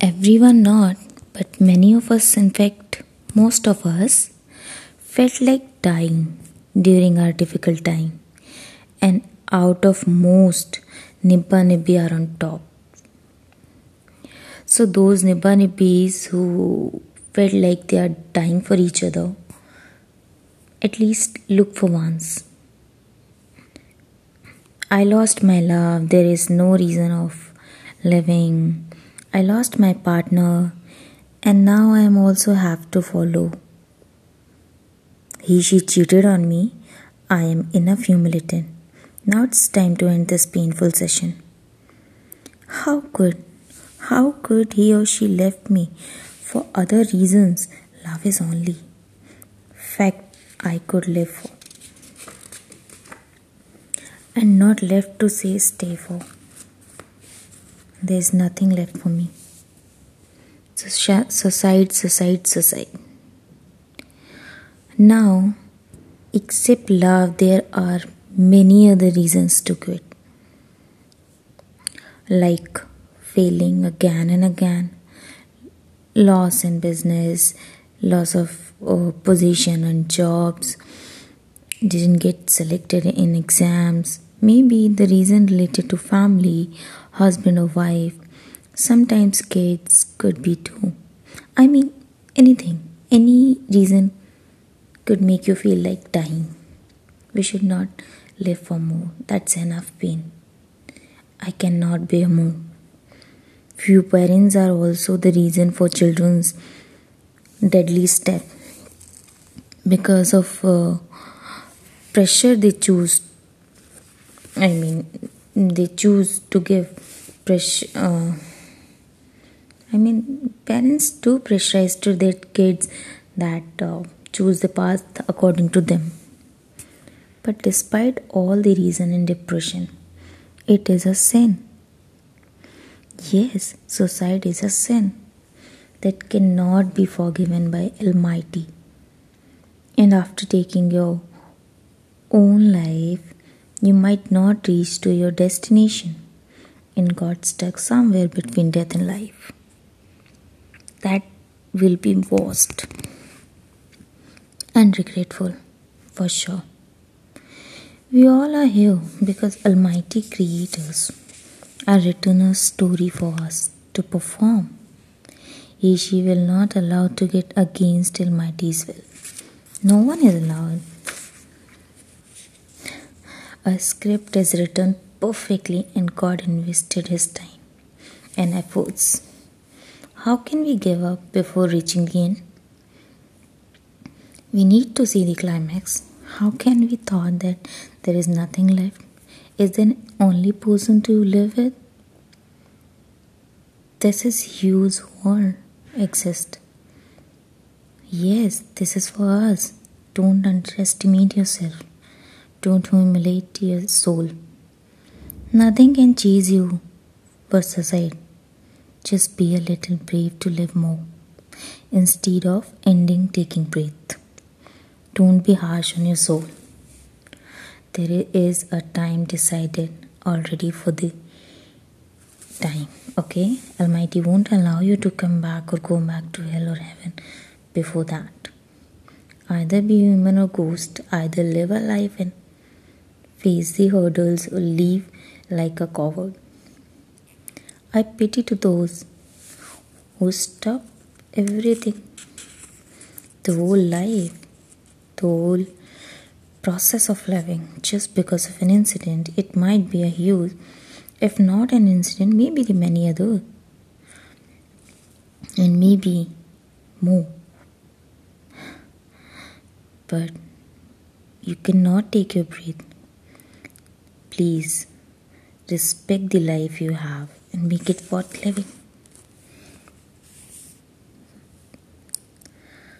Everyone not, but many of us, in fact, most of us, felt like dying during our difficult time. And out of most, Nibba Nibbi are on top. So, those Nibba Nibbis who felt like they are dying for each other, at least look for once. I lost my love, there is no reason of living. I lost my partner, and now I am also have to follow. He she cheated on me. I am enough humiliated. Now it's time to end this painful session. How could, how could he or she left me for other reasons? Love is only fact I could live for, and not left to say stay for. There is nothing left for me. Suicide, suicide, suicide. Now, except love, there are many other reasons to quit, like failing again and again, loss in business, loss of uh, position and jobs, didn't get selected in exams. Maybe the reason related to family, husband or wife, sometimes kids could be too. I mean, anything, any reason could make you feel like dying. We should not live for more. That's enough pain. I cannot bear more. Few parents are also the reason for children's deadly step because of uh, pressure they choose. I mean, they choose to give pressure. Uh, I mean, parents do pressurize to their kids that uh, choose the path according to them. But despite all the reason in depression, it is a sin. Yes, suicide is a sin that cannot be forgiven by Almighty. And after taking your own life, you might not reach to your destination and got stuck somewhere between death and life. That will be worst and regretful for sure. We all are here because Almighty Creators are written a story for us to perform. He she will not allow to get against Almighty's will. No one is allowed. A script is written perfectly and God invested his time and efforts. How can we give up before reaching the end? We need to see the climax how can we thought that there is nothing left? Is there only person to live with? This is huge world exist. Yes, this is for us. Don't underestimate yourself. Don't humiliate your soul. Nothing can chase you but suicide. Just be a little brave to live more instead of ending taking breath. Don't be harsh on your soul. There is a time decided already for the time. Okay? Almighty won't allow you to come back or go back to hell or heaven before that. Either be human or ghost, either live a life and face the hurdles or leave like a coward. I pity to those who stop everything, the whole life, the whole process of living just because of an incident. It might be a huge, if not an incident, maybe the many other, and maybe more. But you cannot take your breath. Please respect the life you have and make it worth living.